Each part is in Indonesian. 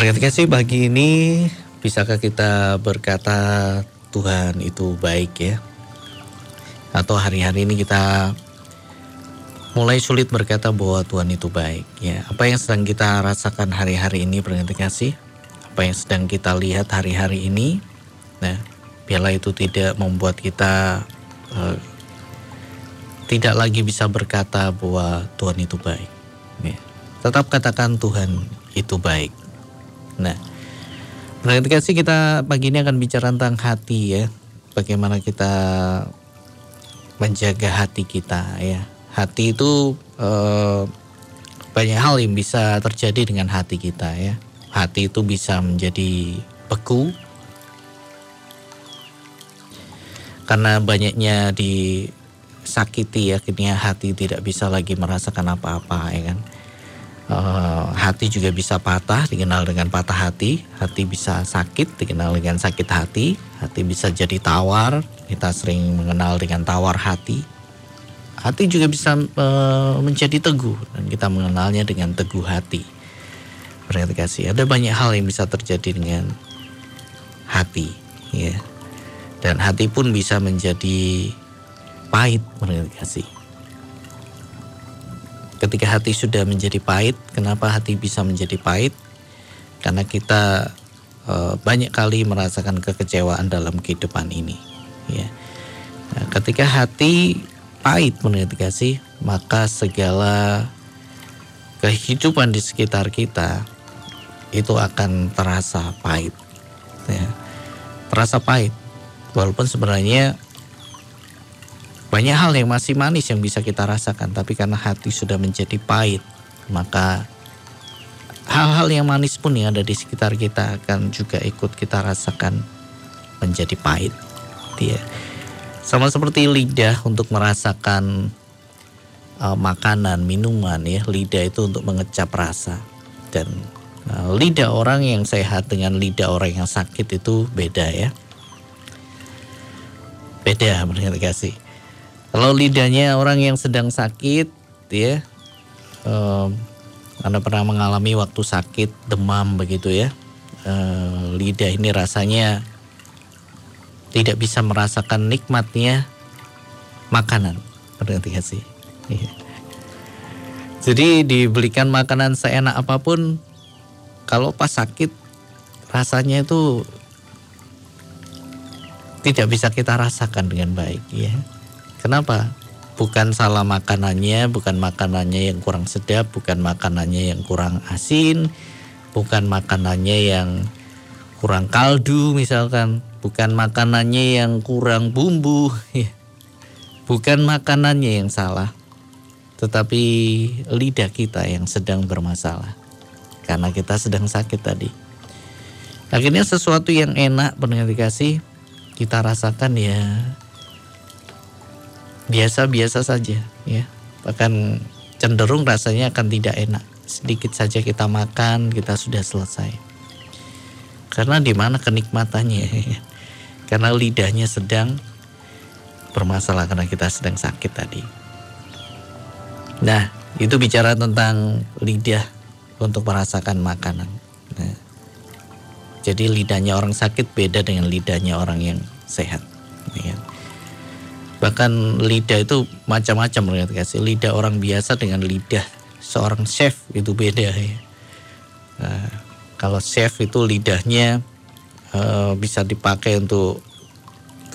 Berkat kasih pagi ini bisakah kita berkata Tuhan itu baik ya? Atau hari-hari ini kita mulai sulit berkata bahwa Tuhan itu baik ya. Apa yang sedang kita rasakan hari-hari ini berkat kasih? Apa yang sedang kita lihat hari-hari ini? Nah, biarlah itu tidak membuat kita uh, tidak lagi bisa berkata bahwa Tuhan itu baik. Ya. Tetap katakan Tuhan itu baik. Nah, berarti kasih kita pagi ini akan bicara tentang hati ya. Bagaimana kita menjaga hati kita ya. Hati itu eh, banyak hal yang bisa terjadi dengan hati kita ya. Hati itu bisa menjadi beku karena banyaknya disakiti ya akhirnya hati tidak bisa lagi merasakan apa-apa ya kan uh, hati juga bisa patah dikenal dengan patah hati. Hati bisa sakit dikenal dengan sakit hati. Hati bisa jadi tawar kita sering mengenal dengan tawar hati. Hati juga bisa uh, menjadi teguh dan kita mengenalnya dengan teguh hati. Berarti kasih. Ada banyak hal yang bisa terjadi dengan hati ya. Dan hati pun bisa menjadi pahit. Berarti kasih Ketika hati sudah menjadi pahit, kenapa hati bisa menjadi pahit? Karena kita e, banyak kali merasakan kekecewaan dalam kehidupan ini. Ya. Nah, ketika hati pahit menurut kasih, maka segala kehidupan di sekitar kita itu akan terasa pahit. Ya. Terasa pahit, walaupun sebenarnya banyak hal yang masih manis yang bisa kita rasakan, tapi karena hati sudah menjadi pahit, maka hal-hal yang manis pun yang ada di sekitar kita akan juga ikut kita rasakan menjadi pahit. Dia sama seperti lidah untuk merasakan uh, makanan, minuman ya, lidah itu untuk mengecap rasa dan uh, lidah orang yang sehat dengan lidah orang yang sakit itu beda ya. Beda menurut kasih. Kalau lidahnya orang yang sedang sakit, ya, um, anda pernah mengalami waktu sakit demam begitu ya, uh, lidah ini rasanya tidak bisa merasakan nikmatnya makanan, berarti sih? Iya. Jadi dibelikan makanan seenak apa pun, kalau pas sakit rasanya itu tidak bisa kita rasakan dengan baik, ya. Kenapa? Bukan salah makanannya, bukan makanannya yang kurang sedap, bukan makanannya yang kurang asin, bukan makanannya yang kurang kaldu misalkan, bukan makanannya yang kurang bumbu, ya. bukan makanannya yang salah, tetapi lidah kita yang sedang bermasalah karena kita sedang sakit tadi. Akhirnya sesuatu yang enak pernah dikasih kita rasakan ya biasa-biasa saja ya. Bahkan cenderung rasanya akan tidak enak. Sedikit saja kita makan kita sudah selesai. Karena di mana kenikmatannya ya? karena lidahnya sedang bermasalah karena kita sedang sakit tadi. Nah itu bicara tentang lidah untuk merasakan makanan. Nah, jadi lidahnya orang sakit beda dengan lidahnya orang yang sehat ya. Kan? Bahkan lidah itu macam-macam lihat kasih. Lidah orang biasa dengan lidah seorang chef itu beda ya. Nah, kalau chef itu lidahnya uh, bisa dipakai untuk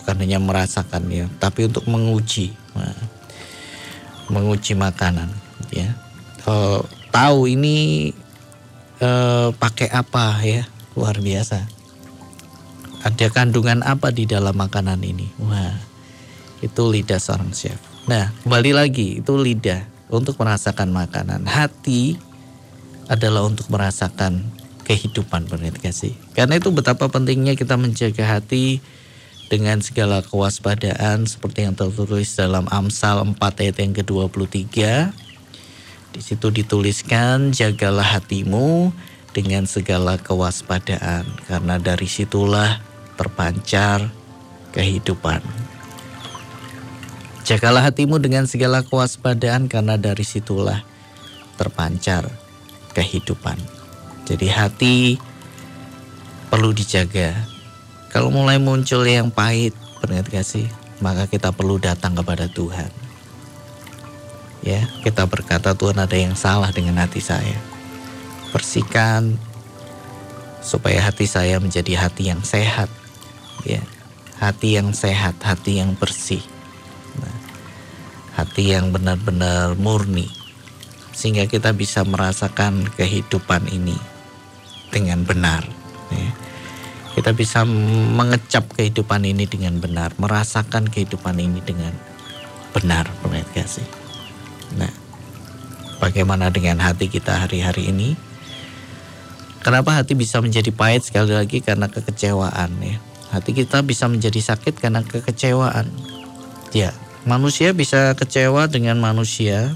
bukan hanya merasakan ya, tapi untuk menguji, nah, menguji makanan ya. Uh, tahu ini uh, pakai apa ya, luar biasa. Ada kandungan apa di dalam makanan ini? Wah itu lidah seorang chef. Nah, kembali lagi itu lidah untuk merasakan makanan. Hati adalah untuk merasakan kehidupan kasih. Karena itu betapa pentingnya kita menjaga hati dengan segala kewaspadaan seperti yang tertulis dalam Amsal 4 ayat yang ke-23. Di situ dituliskan jagalah hatimu dengan segala kewaspadaan karena dari situlah terpancar kehidupan. Jagalah hatimu dengan segala kewaspadaan karena dari situlah terpancar kehidupan. Jadi hati perlu dijaga. Kalau mulai muncul yang pahit, pernah kasih, maka kita perlu datang kepada Tuhan. Ya, kita berkata Tuhan ada yang salah dengan hati saya. Bersihkan supaya hati saya menjadi hati yang sehat. Ya, hati yang sehat, hati yang bersih. Hati yang benar-benar murni sehingga kita bisa merasakan kehidupan ini dengan benar. Ya. Kita bisa mengecap kehidupan ini dengan benar, merasakan kehidupan ini dengan benar, pemirsa kasih. Nah, bagaimana dengan hati kita hari-hari ini? Kenapa hati bisa menjadi pahit sekali lagi karena kekecewaan ya? Hati kita bisa menjadi sakit karena kekecewaan. Ya, manusia bisa kecewa dengan manusia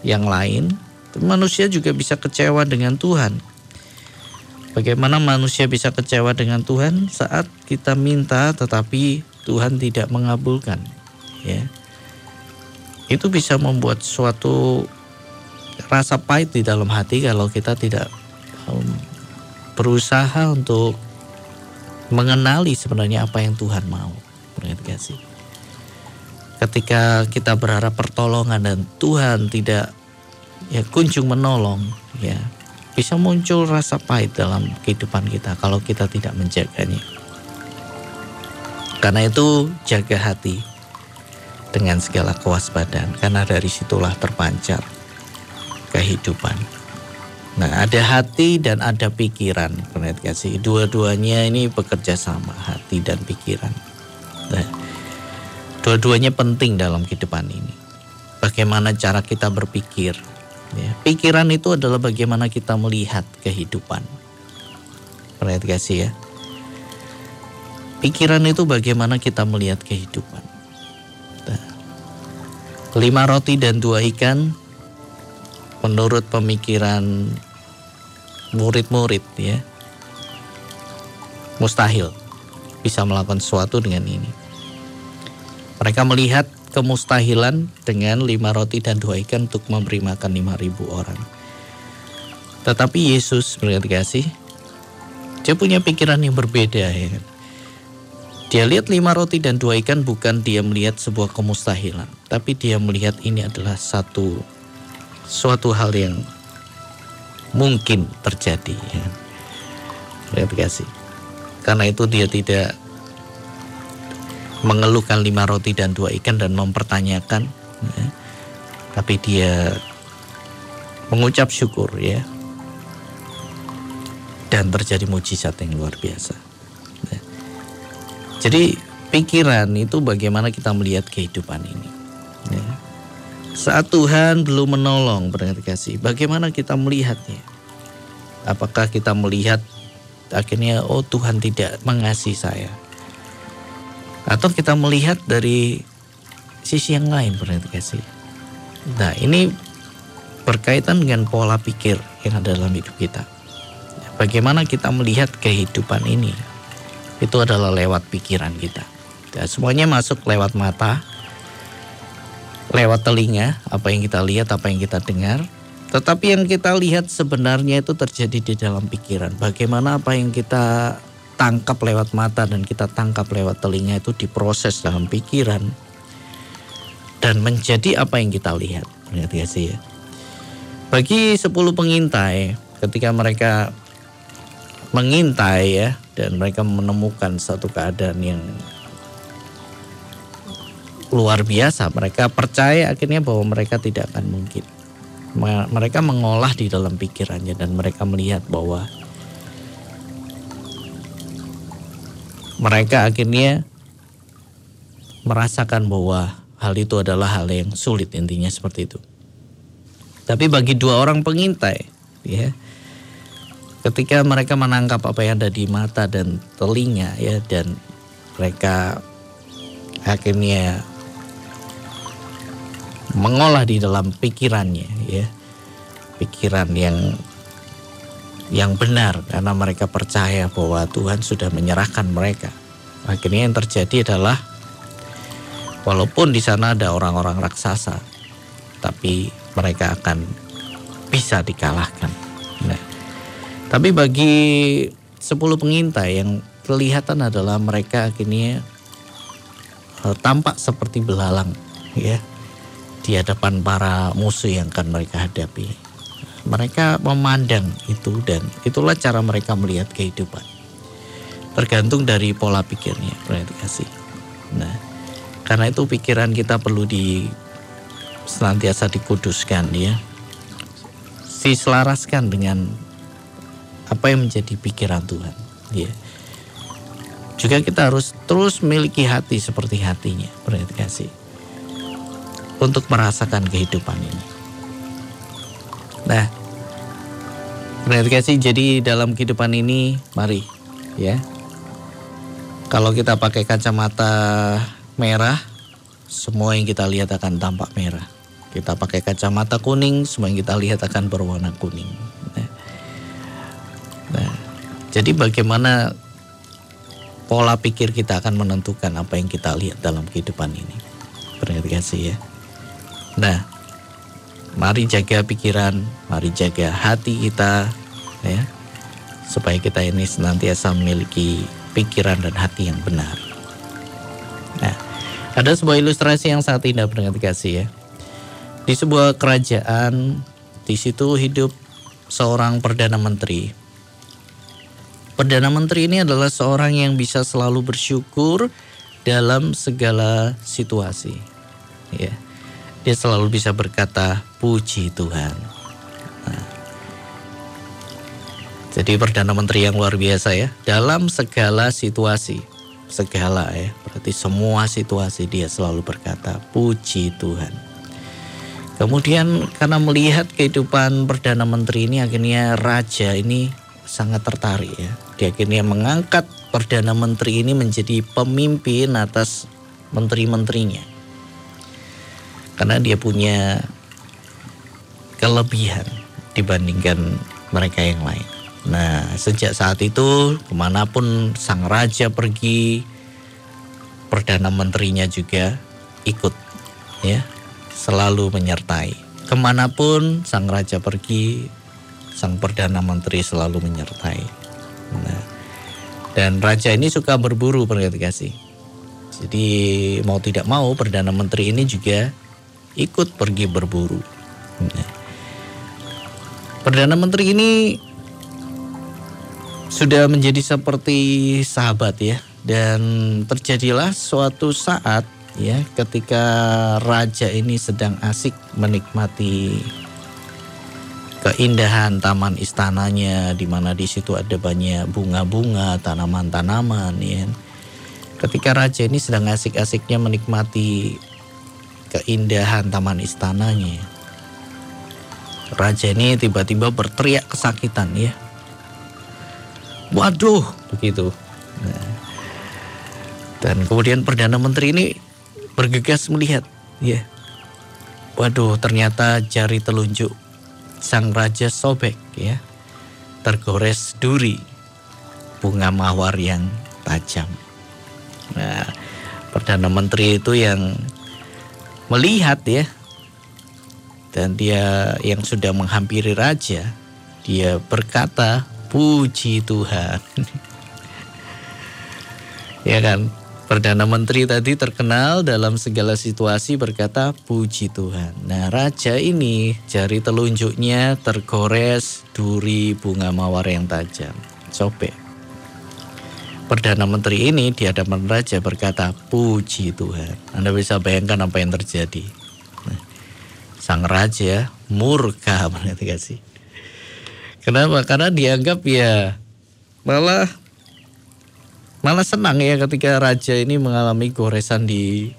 yang lain, manusia juga bisa kecewa dengan Tuhan. Bagaimana manusia bisa kecewa dengan Tuhan saat kita minta tetapi Tuhan tidak mengabulkan, ya. Itu bisa membuat suatu rasa pahit di dalam hati kalau kita tidak um, berusaha untuk mengenali sebenarnya apa yang Tuhan mau. Ketika kita berharap pertolongan dan Tuhan tidak ya kunjung menolong ya bisa muncul rasa pahit dalam kehidupan kita kalau kita tidak menjaganya. Karena itu jaga hati dengan segala kewaspadaan karena dari situlah terpancar kehidupan. Nah, ada hati dan ada pikiran, kasih. Dua-duanya ini bekerja sama, hati dan pikiran. Nah, Dua-duanya penting dalam kehidupan ini. Bagaimana cara kita berpikir. Ya, pikiran itu adalah bagaimana kita melihat kehidupan. Perhatikan ya. Pikiran itu bagaimana kita melihat kehidupan. Nah, lima roti dan dua ikan menurut pemikiran murid-murid ya mustahil bisa melakukan sesuatu dengan ini. Mereka melihat kemustahilan dengan lima roti dan dua ikan untuk memberi makan lima ribu orang. Tetapi Yesus berkata kasih, dia punya pikiran yang berbeda ya. Dia lihat lima roti dan dua ikan bukan dia melihat sebuah kemustahilan, tapi dia melihat ini adalah satu suatu hal yang mungkin terjadi. Ya. Berarti kasih. Karena itu dia tidak mengeluhkan lima roti dan dua ikan dan mempertanyakan ya. tapi dia mengucap syukur ya dan terjadi mujizat yang luar biasa ya. jadi pikiran itu bagaimana kita melihat kehidupan ini ya. saat Tuhan belum menolong berarti kasih bagaimana kita melihatnya apakah kita melihat akhirnya oh Tuhan tidak mengasihi saya atau kita melihat dari sisi yang lain kasih. Nah ini berkaitan dengan pola pikir yang ada dalam hidup kita. Bagaimana kita melihat kehidupan ini itu adalah lewat pikiran kita. Ya, semuanya masuk lewat mata, lewat telinga, apa yang kita lihat, apa yang kita dengar. Tetapi yang kita lihat sebenarnya itu terjadi di dalam pikiran. Bagaimana apa yang kita tangkap lewat mata dan kita tangkap lewat telinga itu diproses dalam pikiran dan menjadi apa yang kita lihat. Lihat ya sih ya. Bagi 10 pengintai ketika mereka mengintai ya dan mereka menemukan satu keadaan yang luar biasa. Mereka percaya akhirnya bahwa mereka tidak akan mungkin. Mereka mengolah di dalam pikirannya dan mereka melihat bahwa mereka akhirnya merasakan bahwa hal itu adalah hal yang sulit intinya seperti itu. Tapi bagi dua orang pengintai, ya, ketika mereka menangkap apa yang ada di mata dan telinga, ya, dan mereka akhirnya mengolah di dalam pikirannya, ya, pikiran yang yang benar karena mereka percaya bahwa Tuhan sudah menyerahkan mereka. Akhirnya yang terjadi adalah walaupun di sana ada orang-orang raksasa, tapi mereka akan bisa dikalahkan. Nah, tapi bagi sepuluh pengintai yang kelihatan adalah mereka akhirnya uh, tampak seperti belalang ya di hadapan para musuh yang akan mereka hadapi. Mereka memandang itu dan itulah cara mereka melihat kehidupan. Tergantung dari pola pikirnya, kasih. Nah, karena itu pikiran kita perlu di senantiasa dikuduskan ya. Diselaraskan dengan apa yang menjadi pikiran Tuhan, ya. Juga kita harus terus memiliki hati seperti hatinya, perhati kasih untuk merasakan kehidupan ini. Nah, kasih jadi dalam kehidupan ini, mari ya. Kalau kita pakai kacamata merah, semua yang kita lihat akan tampak merah. Kita pakai kacamata kuning, semua yang kita lihat akan berwarna kuning. Nah, nah jadi bagaimana pola pikir kita akan menentukan apa yang kita lihat dalam kehidupan ini. kasih ya. Nah, mari jaga pikiran, mari jaga hati kita ya. Supaya kita ini senantiasa memiliki pikiran dan hati yang benar. Nah, ada sebuah ilustrasi yang sangat indah dengan kasih ya. Di sebuah kerajaan, di situ hidup seorang perdana menteri. Perdana menteri ini adalah seorang yang bisa selalu bersyukur dalam segala situasi. Ya dia selalu bisa berkata puji Tuhan. Nah, jadi Perdana Menteri yang luar biasa ya, dalam segala situasi, segala ya, berarti semua situasi dia selalu berkata puji Tuhan. Kemudian karena melihat kehidupan Perdana Menteri ini akhirnya Raja ini sangat tertarik ya. Dia akhirnya mengangkat Perdana Menteri ini menjadi pemimpin atas menteri-menterinya karena dia punya kelebihan dibandingkan mereka yang lain. Nah, sejak saat itu ke mana pun sang raja pergi, perdana menterinya juga ikut, ya, selalu menyertai. Ke mana pun sang raja pergi, sang perdana menteri selalu menyertai. Nah, dan raja ini suka berburu perhati kasih. Jadi mau tidak mau perdana menteri ini juga ikut pergi berburu. Perdana Menteri ini sudah menjadi seperti sahabat ya dan terjadilah suatu saat ya ketika raja ini sedang asik menikmati keindahan taman istananya di mana di situ ada banyak bunga-bunga, tanaman-tanaman ya. Ketika raja ini sedang asik-asiknya menikmati keindahan taman istananya. Raja ini tiba-tiba berteriak kesakitan ya. Waduh, begitu. Nah, dan kemudian Perdana Menteri ini bergegas melihat, ya. Waduh, ternyata jari telunjuk sang raja sobek ya. Tergores duri bunga mawar yang tajam. Nah, Perdana Menteri itu yang melihat ya dan dia yang sudah menghampiri raja dia berkata puji Tuhan ya kan Perdana Menteri tadi terkenal dalam segala situasi berkata puji Tuhan. Nah raja ini jari telunjuknya tergores duri bunga mawar yang tajam. Sobek. Perdana Menteri ini di hadapan raja berkata, "Puji Tuhan." Anda bisa bayangkan apa yang terjadi. Nah, sang raja murka kasih. Kenapa? Karena dianggap ya malah malah senang ya ketika raja ini mengalami goresan di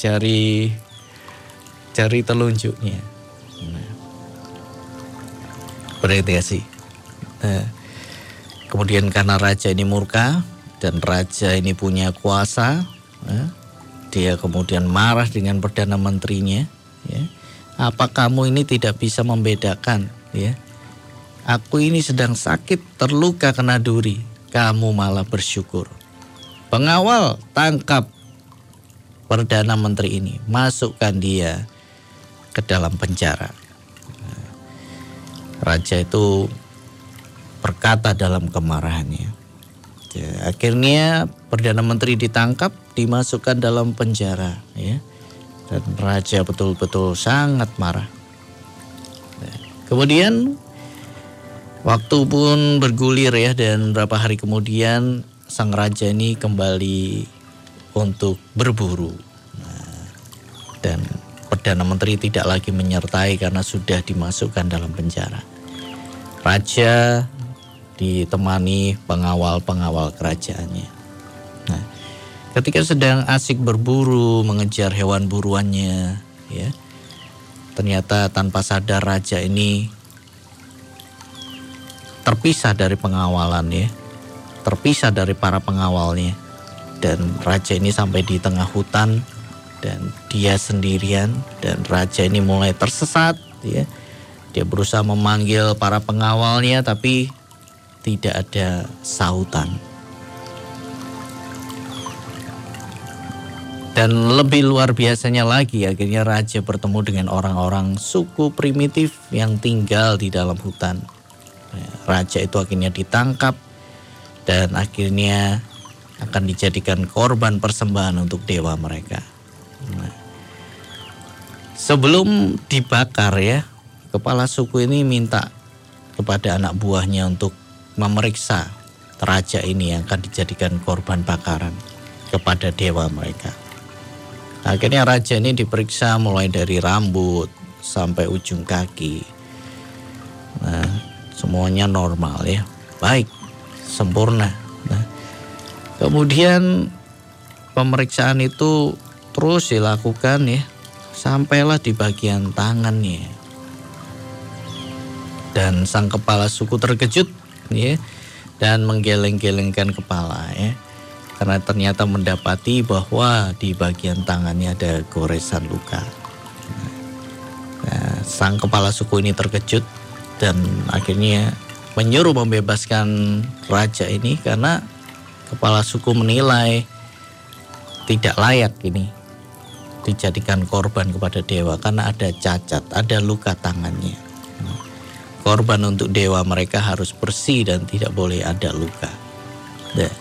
jari jari telunjuknya. Nah, berarti kasih. Nah, kemudian karena raja ini murka, dan raja ini punya kuasa, ya. dia kemudian marah dengan perdana menterinya. Ya. Apa kamu ini tidak bisa membedakan? Ya, aku ini sedang sakit, terluka kena duri, kamu malah bersyukur. Pengawal tangkap perdana menteri ini, masukkan dia ke dalam penjara. Raja itu berkata dalam kemarahannya. Ya, akhirnya perdana menteri ditangkap, dimasukkan dalam penjara, ya. Dan raja betul-betul sangat marah. Kemudian waktu pun bergulir ya dan beberapa hari kemudian sang raja ini kembali untuk berburu. Dan perdana menteri tidak lagi menyertai karena sudah dimasukkan dalam penjara. Raja ditemani pengawal-pengawal kerajaannya. Nah, ketika sedang asik berburu mengejar hewan buruannya, ya, ternyata tanpa sadar raja ini terpisah dari pengawalan ya, terpisah dari para pengawalnya, dan raja ini sampai di tengah hutan dan dia sendirian dan raja ini mulai tersesat, ya. Dia berusaha memanggil para pengawalnya tapi tidak ada sautan. Dan lebih luar biasanya lagi akhirnya raja bertemu dengan orang-orang suku primitif yang tinggal di dalam hutan. Ya, raja itu akhirnya ditangkap dan akhirnya akan dijadikan korban persembahan untuk dewa mereka. Nah, sebelum dibakar ya, kepala suku ini minta kepada anak buahnya untuk memeriksa raja ini yang akan dijadikan korban bakaran kepada dewa mereka. Akhirnya raja ini diperiksa mulai dari rambut sampai ujung kaki. Nah, semuanya normal ya, baik, sempurna. Nah, kemudian pemeriksaan itu terus dilakukan ya, sampailah di bagian tangannya. Dan sang kepala suku terkejut ya dan menggeleng-gelengkan kepala ya karena ternyata mendapati bahwa di bagian tangannya ada goresan luka. Nah, sang kepala suku ini terkejut dan akhirnya menyuruh membebaskan raja ini karena kepala suku menilai tidak layak ini dijadikan korban kepada dewa karena ada cacat, ada luka tangannya korban untuk dewa mereka harus bersih dan tidak boleh ada luka. Nah,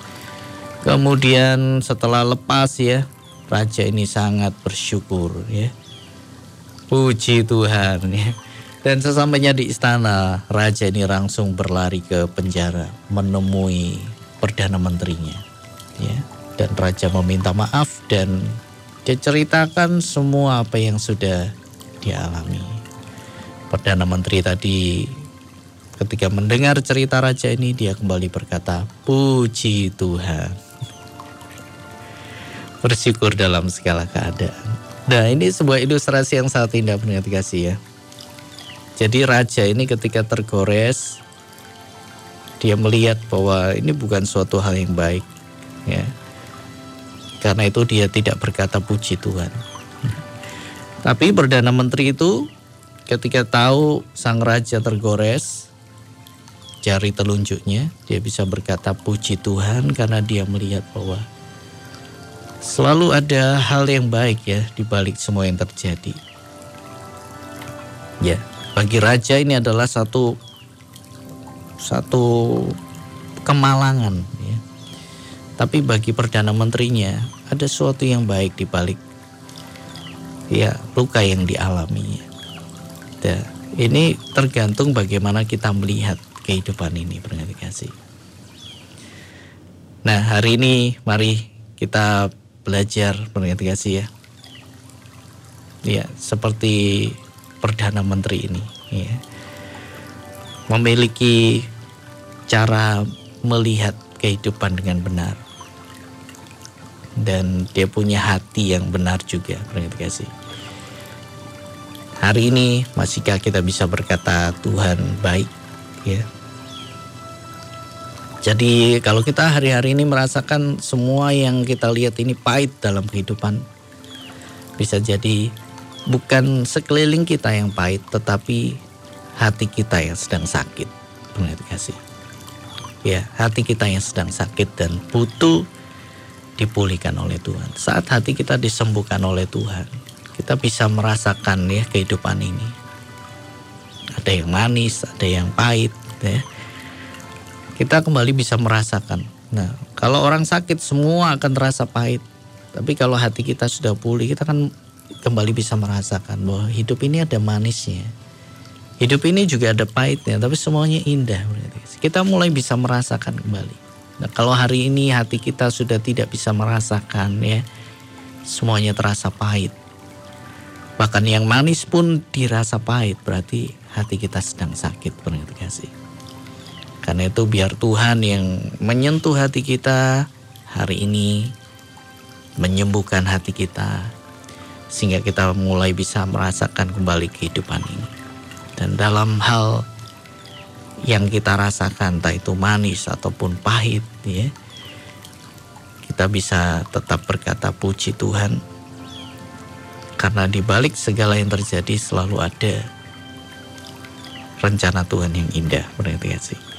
kemudian setelah lepas ya, raja ini sangat bersyukur ya. Puji Tuhan ya. Dan sesampainya di istana, raja ini langsung berlari ke penjara menemui perdana menterinya. Ya. Dan raja meminta maaf dan dia ceritakan semua apa yang sudah dialami. Perdana Menteri tadi ketika mendengar cerita raja ini dia kembali berkata, "Puji Tuhan." Bersyukur dalam segala keadaan. Nah, ini sebuah ilustrasi yang sangat indah pendengar kasih ya. Jadi raja ini ketika tergores dia melihat bahwa ini bukan suatu hal yang baik ya. Karena itu dia tidak berkata puji Tuhan. Tapi Perdana Menteri itu ketika tahu sang raja tergores jari telunjuknya, dia bisa berkata puji Tuhan karena dia melihat bahwa selalu ada hal yang baik ya di balik semua yang terjadi. Ya, bagi raja ini adalah satu satu kemalangan ya. Tapi bagi perdana menterinya ada sesuatu yang baik di balik ya luka yang dialaminya. Ya, ini tergantung bagaimana kita melihat kehidupan ini, pendengar kasih. Nah, hari ini mari kita belajar pendengar kasih ya. Ya, seperti perdana menteri ini, ya. Memiliki cara melihat kehidupan dengan benar. Dan dia punya hati yang benar juga, pendengar kasih. Hari ini masihkah kita bisa berkata Tuhan baik ya. Jadi kalau kita hari-hari ini merasakan semua yang kita lihat ini pahit dalam kehidupan bisa jadi bukan sekeliling kita yang pahit tetapi hati kita yang sedang sakit. Benar kasih. Ya, hati kita yang sedang sakit dan butuh dipulihkan oleh Tuhan. Saat hati kita disembuhkan oleh Tuhan, kita bisa merasakan ya kehidupan ini. Ada yang manis, ada yang pahit ya. kita kembali bisa merasakan. Nah, kalau orang sakit semua akan terasa pahit. Tapi kalau hati kita sudah pulih, kita kan kembali bisa merasakan bahwa hidup ini ada manisnya. Hidup ini juga ada pahitnya, tapi semuanya indah. Kita mulai bisa merasakan kembali. Nah, kalau hari ini hati kita sudah tidak bisa merasakan ya, semuanya terasa pahit. Bahkan yang manis pun dirasa pahit, berarti hati kita sedang sakit, pendengar kasih. Karena itu biar Tuhan yang menyentuh hati kita hari ini, menyembuhkan hati kita, sehingga kita mulai bisa merasakan kembali kehidupan ini. Dan dalam hal yang kita rasakan, entah itu manis ataupun pahit, ya, kita bisa tetap berkata puji Tuhan, karena di balik segala yang terjadi selalu ada rencana Tuhan yang indah, berarti sih.